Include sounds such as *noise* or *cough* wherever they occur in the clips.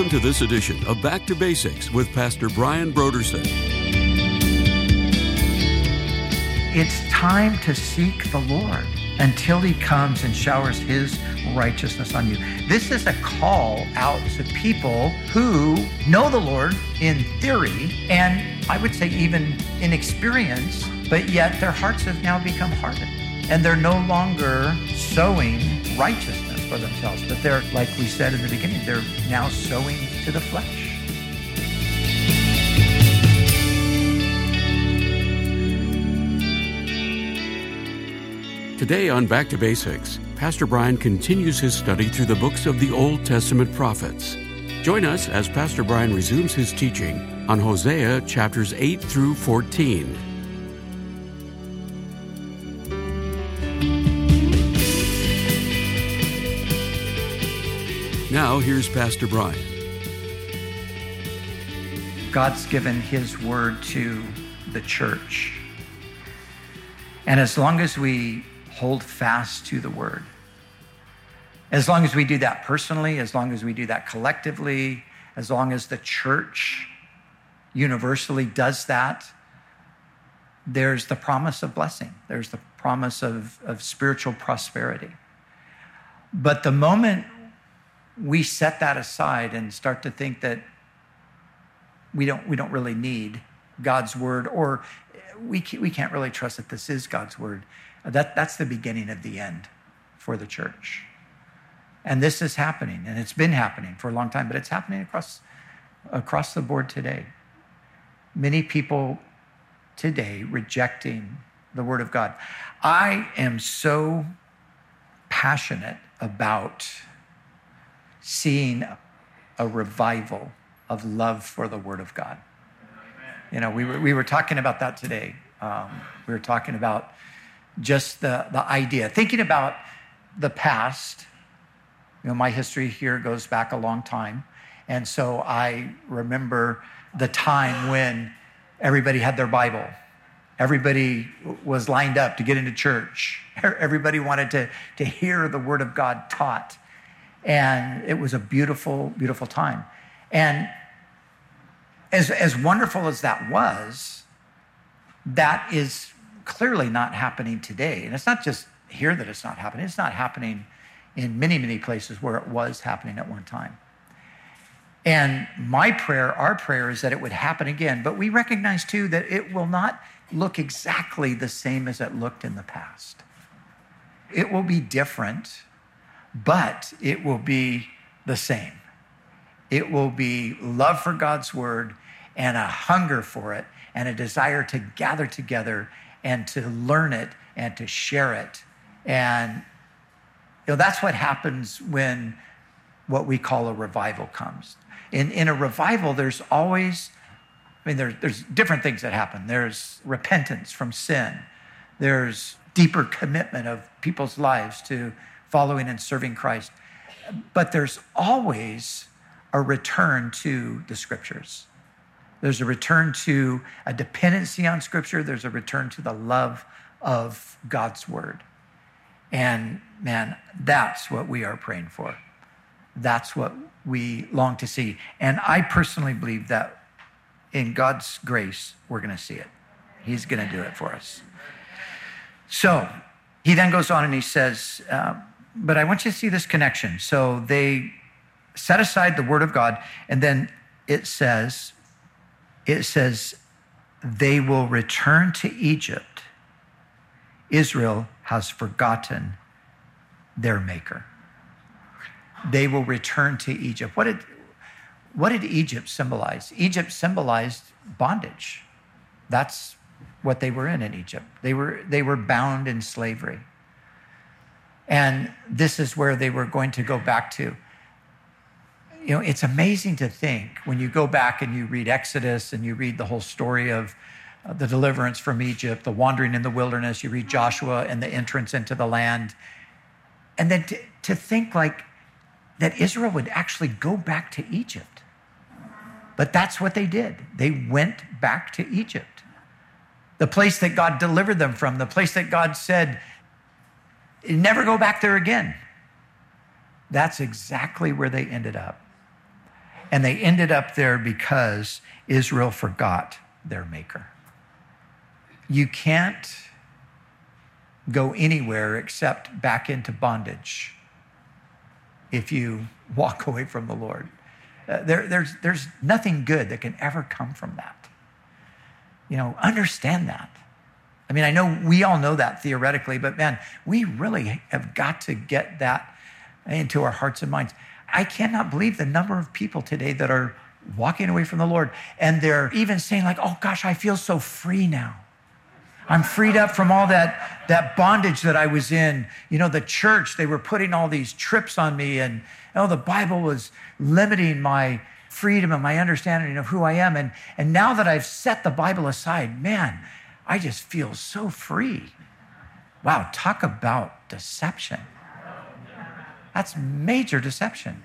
Welcome to this edition of Back to Basics with Pastor Brian Brodersen. It's time to seek the Lord until he comes and showers his righteousness on you. This is a call out to people who know the Lord in theory and I would say even in experience, but yet their hearts have now become hardened and they're no longer sowing righteousness for themselves, but they're, like we said in the beginning, they're now sowing to the flesh. Today on Back to Basics, Pastor Brian continues his study through the books of the Old Testament prophets. Join us as Pastor Brian resumes his teaching on Hosea chapters 8 through 14. Now, here's Pastor Brian. God's given his word to the church. And as long as we hold fast to the word. As long as we do that personally, as long as we do that collectively, as long as the church universally does that, there's the promise of blessing. There's the promise of, of spiritual prosperity. But the moment we set that aside and start to think that we don't, we don't really need God's word, or we, we can't really trust that this is God's word, that, that's the beginning of the end for the church. And this is happening, and it's been happening for a long time, but it's happening across, across the board today. Many people today rejecting the Word of God. I am so passionate about seeing a revival of love for the Word of God. You know, we were, we were talking about that today. Um, we were talking about just the, the idea, thinking about the past. You know, my history here goes back a long time. And so I remember the time when everybody had their Bible. Everybody was lined up to get into church. *laughs* Everybody wanted to, to hear the Word of God taught. And it was a beautiful, beautiful time. And as, as wonderful as that was, that is clearly not happening today. And it's not just here that it's not happening, it's not happening in many, many places where it was happening at one time. And my prayer, our prayer, is that it would happen again. But we recognize too that it will not look exactly the same as it looked in the past. It will be different, but it will be the same. It will be love for God's word and a hunger for it and a desire to gather together and to learn it and to share it. And you know, that's what happens when what we call a revival comes. In, in a revival, there's always, I mean, there, there's different things that happen. There's repentance from sin, there's deeper commitment of people's lives to following and serving Christ. But there's always a return to the scriptures. There's a return to a dependency on Scripture. There's a return to the love of God's Word. And man, that's what we are praying for. That's what we long to see. And I personally believe that in God's grace, we're going to see it. He's going to do it for us. So he then goes on and he says, uh, But I want you to see this connection. So they set aside the Word of God, and then it says, it says, they will return to Egypt. Israel has forgotten their maker. They will return to Egypt. What did, what did Egypt symbolize? Egypt symbolized bondage. That's what they were in in Egypt. They were, they were bound in slavery. And this is where they were going to go back to you know, it's amazing to think when you go back and you read Exodus and you read the whole story of uh, the deliverance from Egypt, the wandering in the wilderness, you read Joshua and the entrance into the land. And then to, to think like that Israel would actually go back to Egypt. But that's what they did. They went back to Egypt, the place that God delivered them from, the place that God said, never go back there again. That's exactly where they ended up. And they ended up there because Israel forgot their maker. You can't go anywhere except back into bondage if you *laughs* walk away from the Lord. Uh, there, there's, there's nothing good that can ever come from that. You know, understand that. I mean, I know we all know that theoretically, but man, we really have got to get that into our hearts and minds. I cannot believe the number of people today that are walking away from the Lord and they're even saying, like, oh gosh, I feel so free now. I'm freed up from all that, that bondage that I was in. You know, the church, they were putting all these trips on me, and you know, the Bible was limiting my freedom and my understanding of who I am. And, and now that I've set the Bible aside, man, I just feel so free. Wow, talk about deception. That's major deception.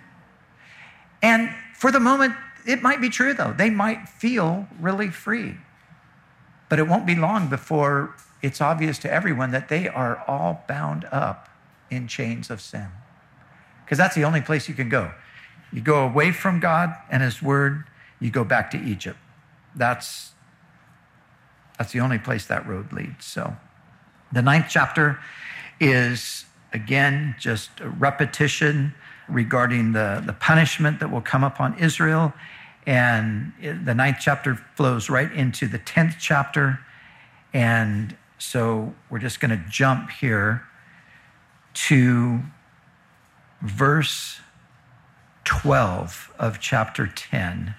And for the moment, it might be true though. They might feel really free. But it won't be long before it's obvious to everyone that they are all bound up in chains of sin. Because that's the only place you can go. You go away from God and His Word, you go back to Egypt. That's, that's the only place that road leads. So the ninth chapter is, again, just a repetition regarding the, the punishment that will come upon Israel and the ninth chapter flows right into the 10th chapter. And so we're just going to jump here to verse 12 of chapter 10.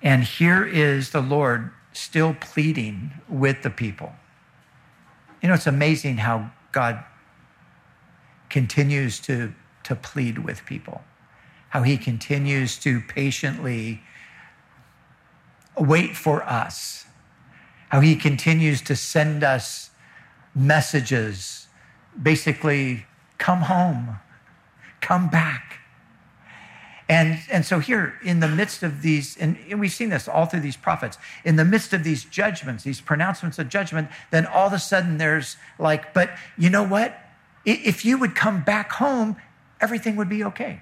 And here is the Lord still pleading with the people. You know, it's amazing how God continues to, to plead with people how he continues to patiently wait for us, how he continues to send us messages, basically, come home, come back. And, and so, here in the midst of these, and, and we've seen this all through these prophets, in the midst of these judgments, these pronouncements of judgment, then all of a sudden there's like, but you know what? If you would come back home, everything would be okay.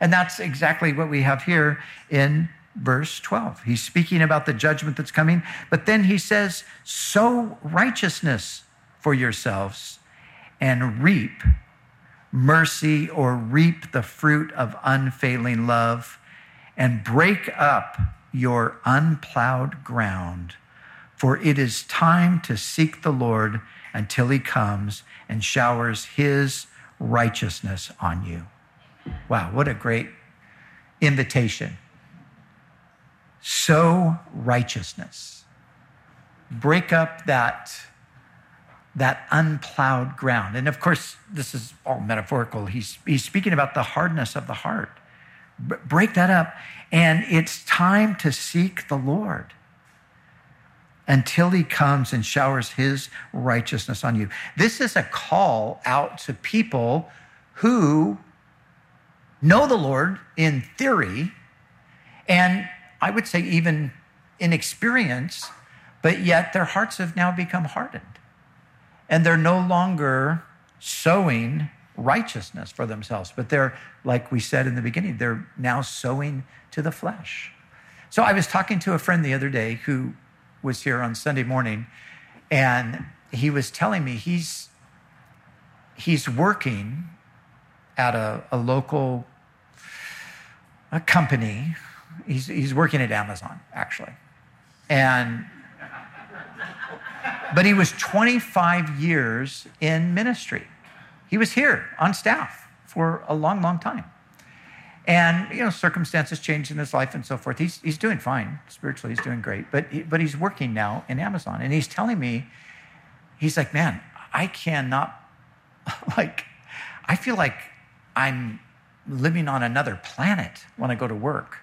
And that's exactly what we have here in verse 12. He's speaking about the judgment that's coming, but then he says, Sow righteousness for yourselves and reap mercy or reap the fruit of unfailing love and break up your unplowed ground. For it is time to seek the Lord until he comes and showers his righteousness on you. Wow, what a great invitation. Sow righteousness. Break up that, that unplowed ground. And of course, this is all metaphorical. He's, he's speaking about the hardness of the heart. B- break that up. And it's time to seek the Lord until he comes and showers his righteousness on you. This is a call out to people who know the Lord in theory, and I would say even in experience, but yet their hearts have now become hardened. And they're no longer sowing righteousness for themselves, but they're, like we said in the beginning, they're now sowing to the flesh. So I was talking to a friend the other day who was here on Sunday morning, and he was telling me he's he's working at a, a local a company. He's, he's working at Amazon, actually. And, but he was 25 years in ministry. He was here on staff for a long, long time. And, you know, circumstances changed in his life and so forth. He's, he's doing fine. Spiritually, he's doing great. But, he, but he's working now in Amazon. And he's telling me, he's like, man, I cannot, *laughs* like, I feel like I'm living on another planet when I go to work.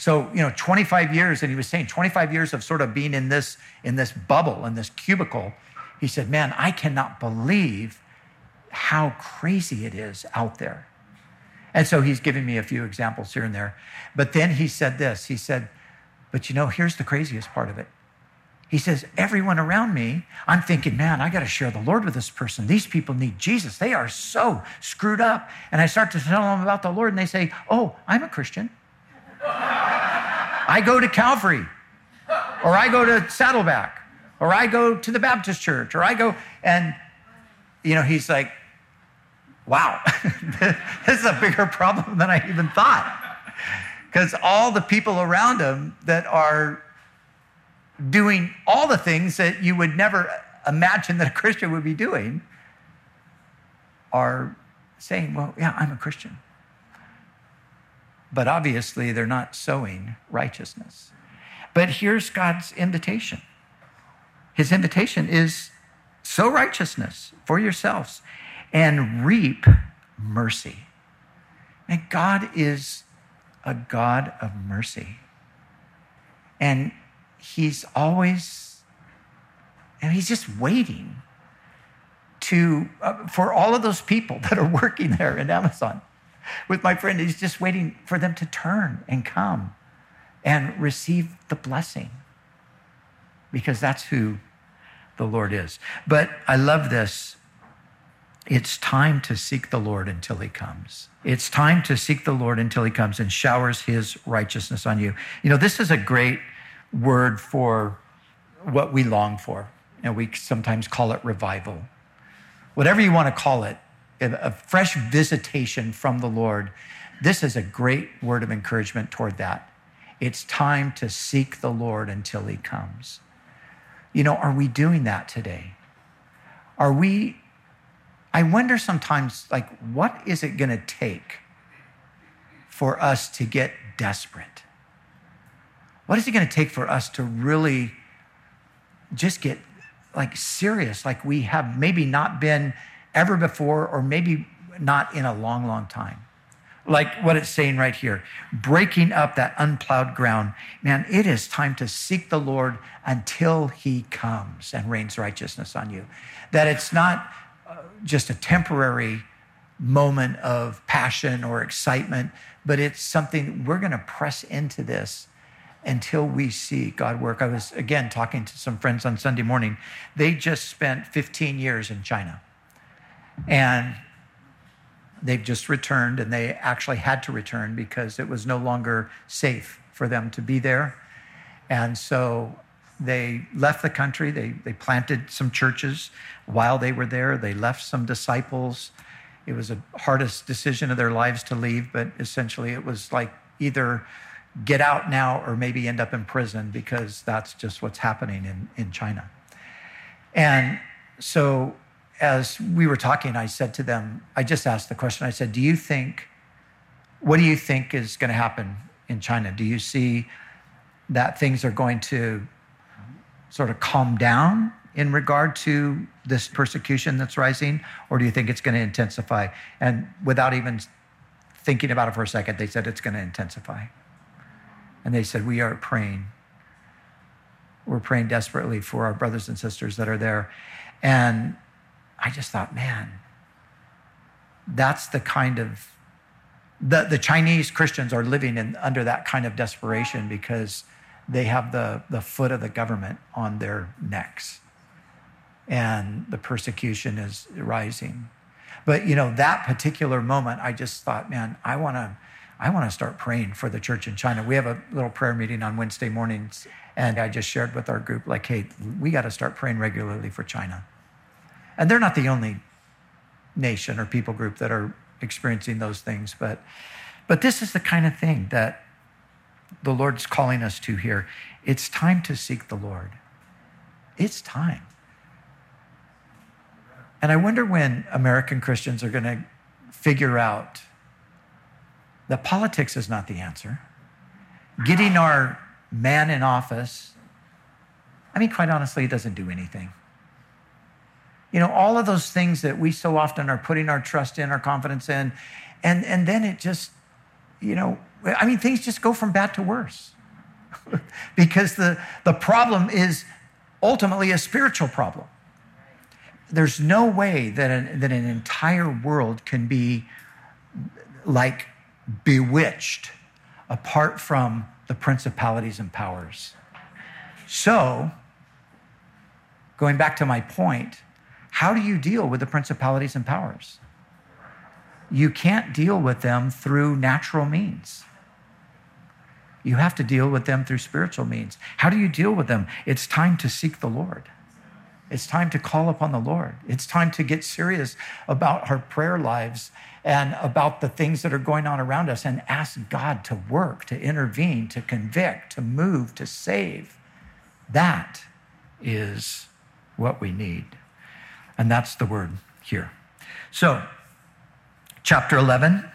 So, you know, 25 years, and he was saying 25 years of sort of being in this, in this bubble, in this cubicle. He said, Man, I cannot believe how crazy it is out there. And so he's giving me a few examples here and there. But then he said this he said, But you know, here's the craziest part of it. He says, everyone around me, I'm thinking, man, I got to share the Lord with this person. These people need Jesus. They are so screwed up. And I start to tell them about the Lord, and they say, oh, I'm a Christian. I go to Calvary, or I go to Saddleback, or I go to the Baptist church, or I go, and, you know, he's like, wow, *laughs* this is a bigger problem than I even thought. Because all the people around him that are doing all the things that you would never imagine that a Christian would be doing are saying, Well, yeah, I'm a Christian. But obviously, they're not sowing righteousness. But here's God's invitation His invitation is sow righteousness for yourselves and reap mercy. And God is a God of mercy. And he's always, and he's just waiting to, uh, for all of those people *laughs* that are working there in Amazon with my friend, he's just waiting for them to turn and come and receive the blessing because that's who the Lord is. But I love this. It's time to seek the Lord until he comes. It's time to seek the Lord until he comes and showers his righteousness on you. You know, this is a great word for what we long for. And we sometimes call it revival. Whatever you want to call it, a fresh visitation from the Lord. This is a great word of encouragement toward that. It's time to seek the Lord until he comes. You know, are we doing that today? Are we, I wonder sometimes, like, what is it going to take for us to get desperate? What is it going to take for us to really just get like serious, like we have maybe not been ever before, or maybe not in a long, long time? Like what it's saying right here breaking up that unplowed ground. Man, it is time to seek the Lord until he comes and rains righteousness on you. That it's not uh, just a temporary moment of passion or excitement, but it's something we're going to press into this until we see God work. I was again talking to some friends on Sunday morning. They just spent 15 years in China. And they've just returned, and they actually had to return because it was no longer safe for them to be there. And so they left the country. They, they planted some churches while they were there. They left some disciples. It was the hardest decision of their lives to leave, but essentially it was like either get out now or maybe end up in prison because that's just what's happening in, in China. And so, as we were talking, I said to them, I just asked the question I said, Do you think, what do you think is going to happen in China? Do you see that things are going to sort of calm down in regard to this persecution that's rising, or do you think it's going to intensify? And without even thinking about it for a second, they said it's going to intensify. And they said, We are praying. We're praying desperately for our brothers and sisters that are there. And I just thought, man, that's the kind of the, the Chinese Christians are living in, under that kind of desperation because they have the, the foot of the government on their necks. And the persecution is rising. But you know, that particular moment, I just thought, man, I want to I want to start praying for the church in China. We have a little prayer meeting on Wednesday mornings, and I just shared with our group, like, hey, we got to start praying regularly for China. And they're not the only nation or people group that are experiencing those things, but, but this is the kind of thing that the Lord's calling us to here. It's time to seek the Lord. It's time. And I wonder when American Christians are going to figure out that politics is not the answer. Getting our man in office, I mean, quite honestly, it doesn't do anything. You know, all of those things that we so often are putting our trust in, our confidence in, and, and then it just, you know, I mean, things just go from bad to worse. *laughs* because the, the problem is ultimately a spiritual problem. There's no way that an, that an entire world can be like bewitched apart from the principalities and powers. So, going back to my point, how do you deal with the principalities and powers? You can't deal with them through natural means. You have to deal with them through spiritual means. How do you deal with them? It's time to seek the Lord. It's time to call upon the Lord. It's time to get serious about our prayer lives and about the things that are going on around us and ask God to work, to intervene, to convict, to move, to save. That is what we need. And that's the word here. So, chapter 11,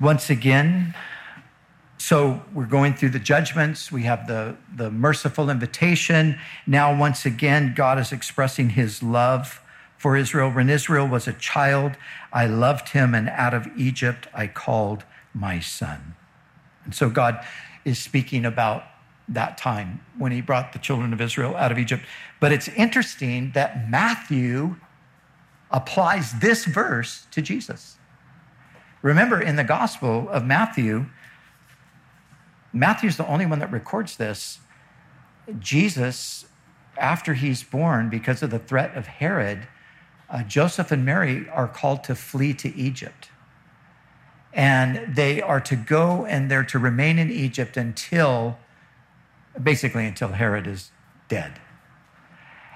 once again, so we're going through the judgments. We have the, the merciful invitation. Now, once again, God is expressing his love for Israel. When Israel was a child, I loved him, and out of Egypt I called my son. And so God is speaking about that time when he brought the children of Israel out of Egypt. But it's interesting that Matthew applies this verse to Jesus. Remember, in the Gospel of Matthew, Matthew's the only one that records this. Jesus, after he's born, because of the threat of Herod, uh, Joseph and Mary are called to flee to Egypt. And they are to go and they're to remain in Egypt until, basically, until Herod is dead.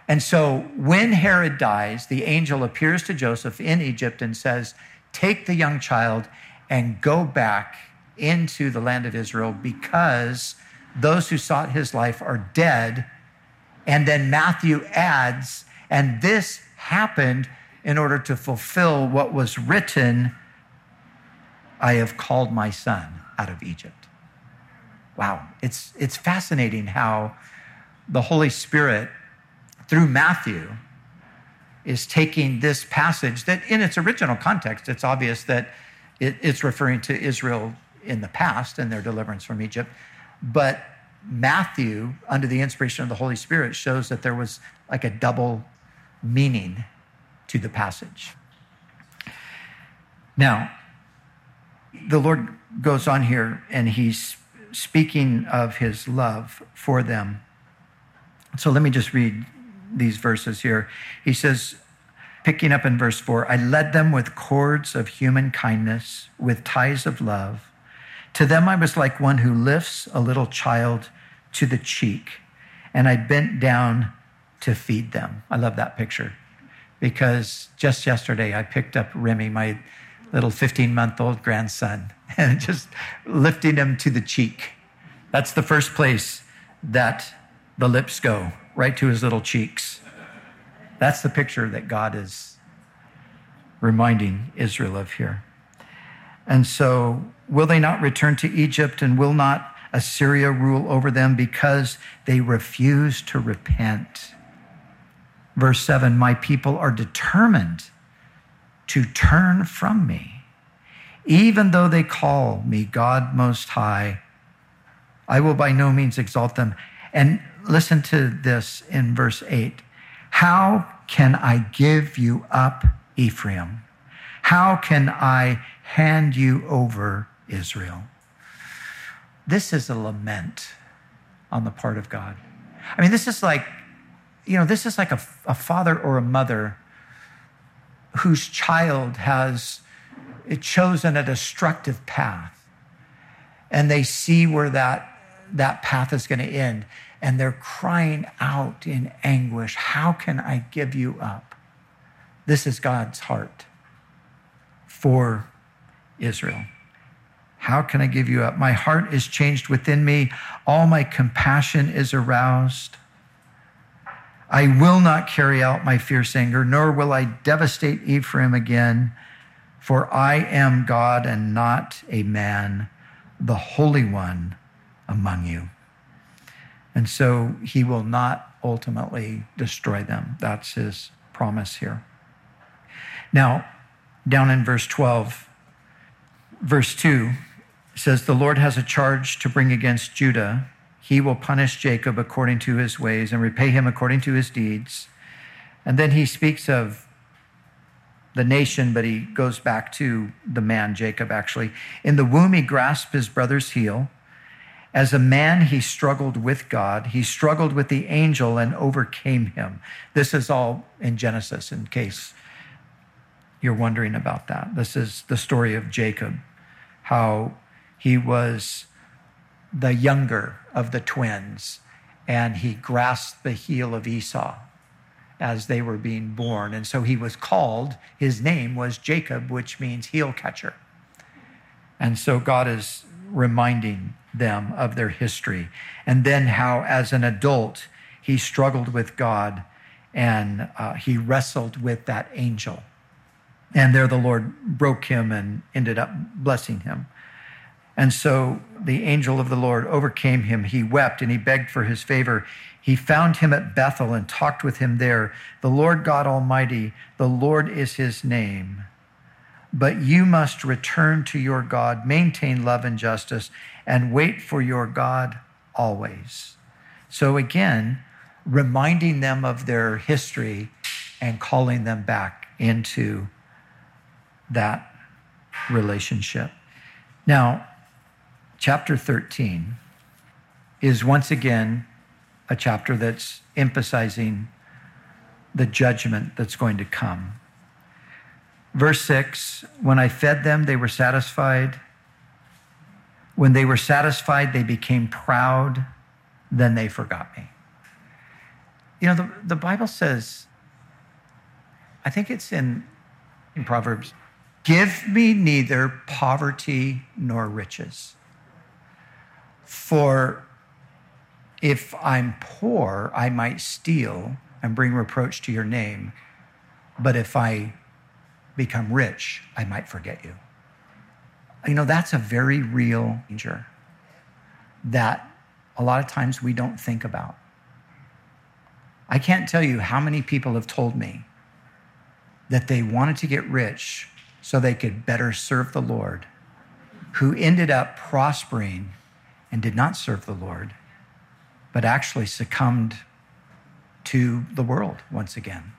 And so when Herod dies, the angel appears to Joseph in Egypt and says, Take the young child and go back into the land of Israel because those who sought his life are dead. And then Matthew adds, and this happened in order to fulfill what was written I have called my son out of Egypt. Wow, it's, it's fascinating how the Holy Spirit, through Matthew, is taking this passage that, in its original context, it's obvious that it, it's referring to Israel in the past and their deliverance from Egypt. But Matthew, under the inspiration of the Holy Spirit, shows that there was like a double meaning to the passage. Now, the Lord goes on here and he's speaking of his love for them. So let me just read these verses here. He says, picking up in verse 4 I led them with cords of human kindness, with ties of love. To them I was like one who lifts a little child to the cheek, and I bent down to feed them. I love that picture because just yesterday I picked up Remy, my little 15 month old grandson, *laughs* and just lifting him to the cheek. That's the first place that the lips go, right to his little cheeks. That's the picture that God is reminding Israel of here. And so, will they not return to Egypt and will not Assyria rule over them because they refuse to repent? Verse 7 My people are determined to turn from me. Even though they call me God Most High, I will by no means exalt them. And listen to this in verse 8 How can I give you up, Ephraim? How can I hand you over, Israel? This is a lament on the part of God. I mean, this is like you know, this is like a, a father or a mother whose child has chosen a destructive path and they see where that, that path is going to end and they're crying out in anguish, How can I give you up? This is God's heart for Israel. How can I give you up? My heart is changed within me. All my compassion is aroused. I will not carry out my fierce anger, nor will I devastate Ephraim again, for I am God and not a man, the Holy One among you. And so he will not ultimately destroy them. That's his promise here. Now, down in verse 12, verse 2 says, The Lord has a charge to bring against Judah he will punish Jacob according to his ways and repay him according to his deeds. And then he speaks of the nation, but he goes back to the man, Jacob, actually. In the womb, he grasped his brother's heel, As a man, he struggled with God. He struggled with the angel and overcame him. This is all in Genesis, in case you're wondering about that. This is the story of Jacob, how he was the younger of the twins, and he grasped the heel of Esau as they were being born. And so he was called, his name was Jacob, which means heel catcher. And so God is reminding them of their history. And then how, as an adult, he struggled with God and uh, he wrestled with that angel. And there the Lord broke him and ended up blessing him. And so the angel of the Lord overcame him. He wept and he begged for his favor. He found him at Bethel and talked with him there. The Lord God Almighty, the Lord is his name. But you must return to your God, maintain love and justice, and wait for your God always. So again, reminding them of their history and calling them back into that relationship. Now, chapter 13 is once again a chapter that's emphasizing the judgment that's going to come. Verse 6 When I fed them, they were satisfied. When they were satisfied, they became proud. Then they forgot me. You know, the, the Bible says, I think it's in, in Proverbs, give me neither poverty nor riches. For if I'm poor, I might steal and bring reproach to your name. But if I become rich, I might forget you. You know, that's a very real danger that a lot of times we don't think about. I can't tell you how many people have told me that they wanted to get rich so they could better serve the Lord, who ended up prospering and did not serve the Lord, but actually succumbed to the world once again.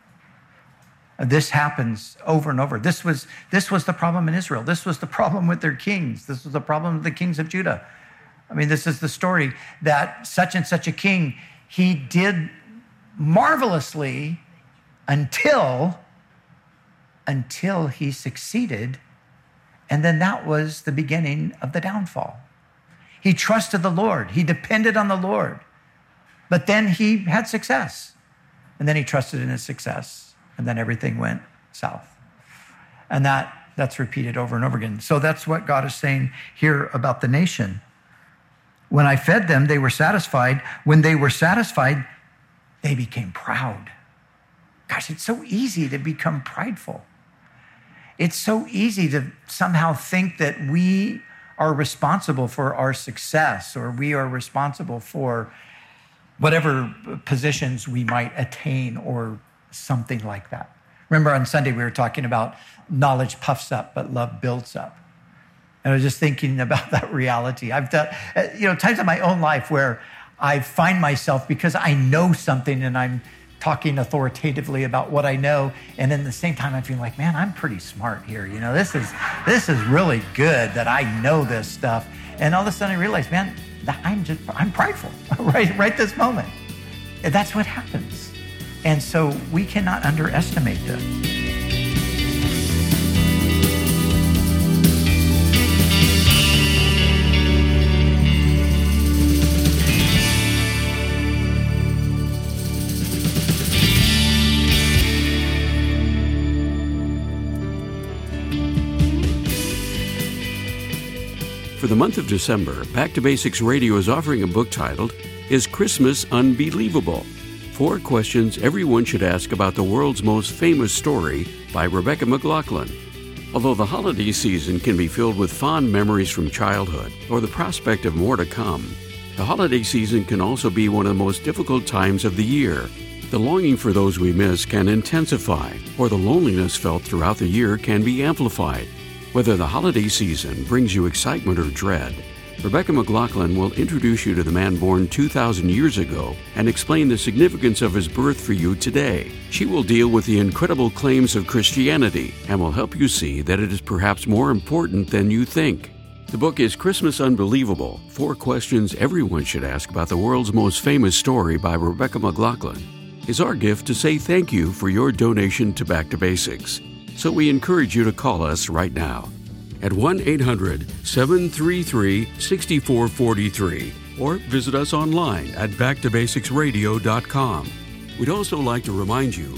Uh, this happens over and over. This was, this was the problem in Israel. This was the problem with their kings. This was the problem with the kings of Judah. I mean, this is the story that such and such a king, he did marvelously until until he succeeded and then that was the beginning of the downfall. He trusted the Lord, he depended on the Lord. But then he had success. And then he trusted in his success. And then everything went south. And that, that's repeated over and over again. So that's what God is saying here about the nation. When I fed them, they were satisfied. When they were satisfied, they became proud. Gosh, it's so easy to become prideful. It's so easy to somehow think that we are responsible for our success or we are responsible for whatever positions we might attain or something like that. Remember on Sunday, we were talking about knowledge puffs up, but love builds up. And I was just thinking *laughs* about that reality. I've done, you know, times in my own life where I find myself because I know something and I'm talking authoritatively about what I know, and then the same time I'm feeling like, man, I'm pretty smart here. You know, this is this is really good that I know this stuff. And all of a sudden I realize, man, I'm just I'm prideful *laughs* right right this moment. That's what happens. And so we cannot underestimate this. The month of December, Back to Basics Radio is offering a book titled Is Christmas Unbelievable? Four questions everyone should ask about the world's most famous story by Rebecca McLaughlin. Although the holiday season can be filled with fond memories from childhood or the prospect of more to come, the holiday season can also be one of the most difficult times of the year. The longing for those we miss can intensify, or the loneliness felt throughout the year can be amplified. Whether the holiday season brings you excitement or dread, Rebecca McLaughlin will introduce you to the man born 2,000 years ago and explain the significance of his birth for you today. She will deal with the incredible claims of Christianity and will help you see that it is perhaps more important than you think. The book is Christmas Unbelievable Four Questions Everyone Should Ask About the World's Most Famous Story by Rebecca McLaughlin. Is our gift to say thank you for your donation to Back to Basics. So we encourage you to call us right now at 1 800 733 6443 or visit us online at backtobasicsradio.com. We'd also like to remind you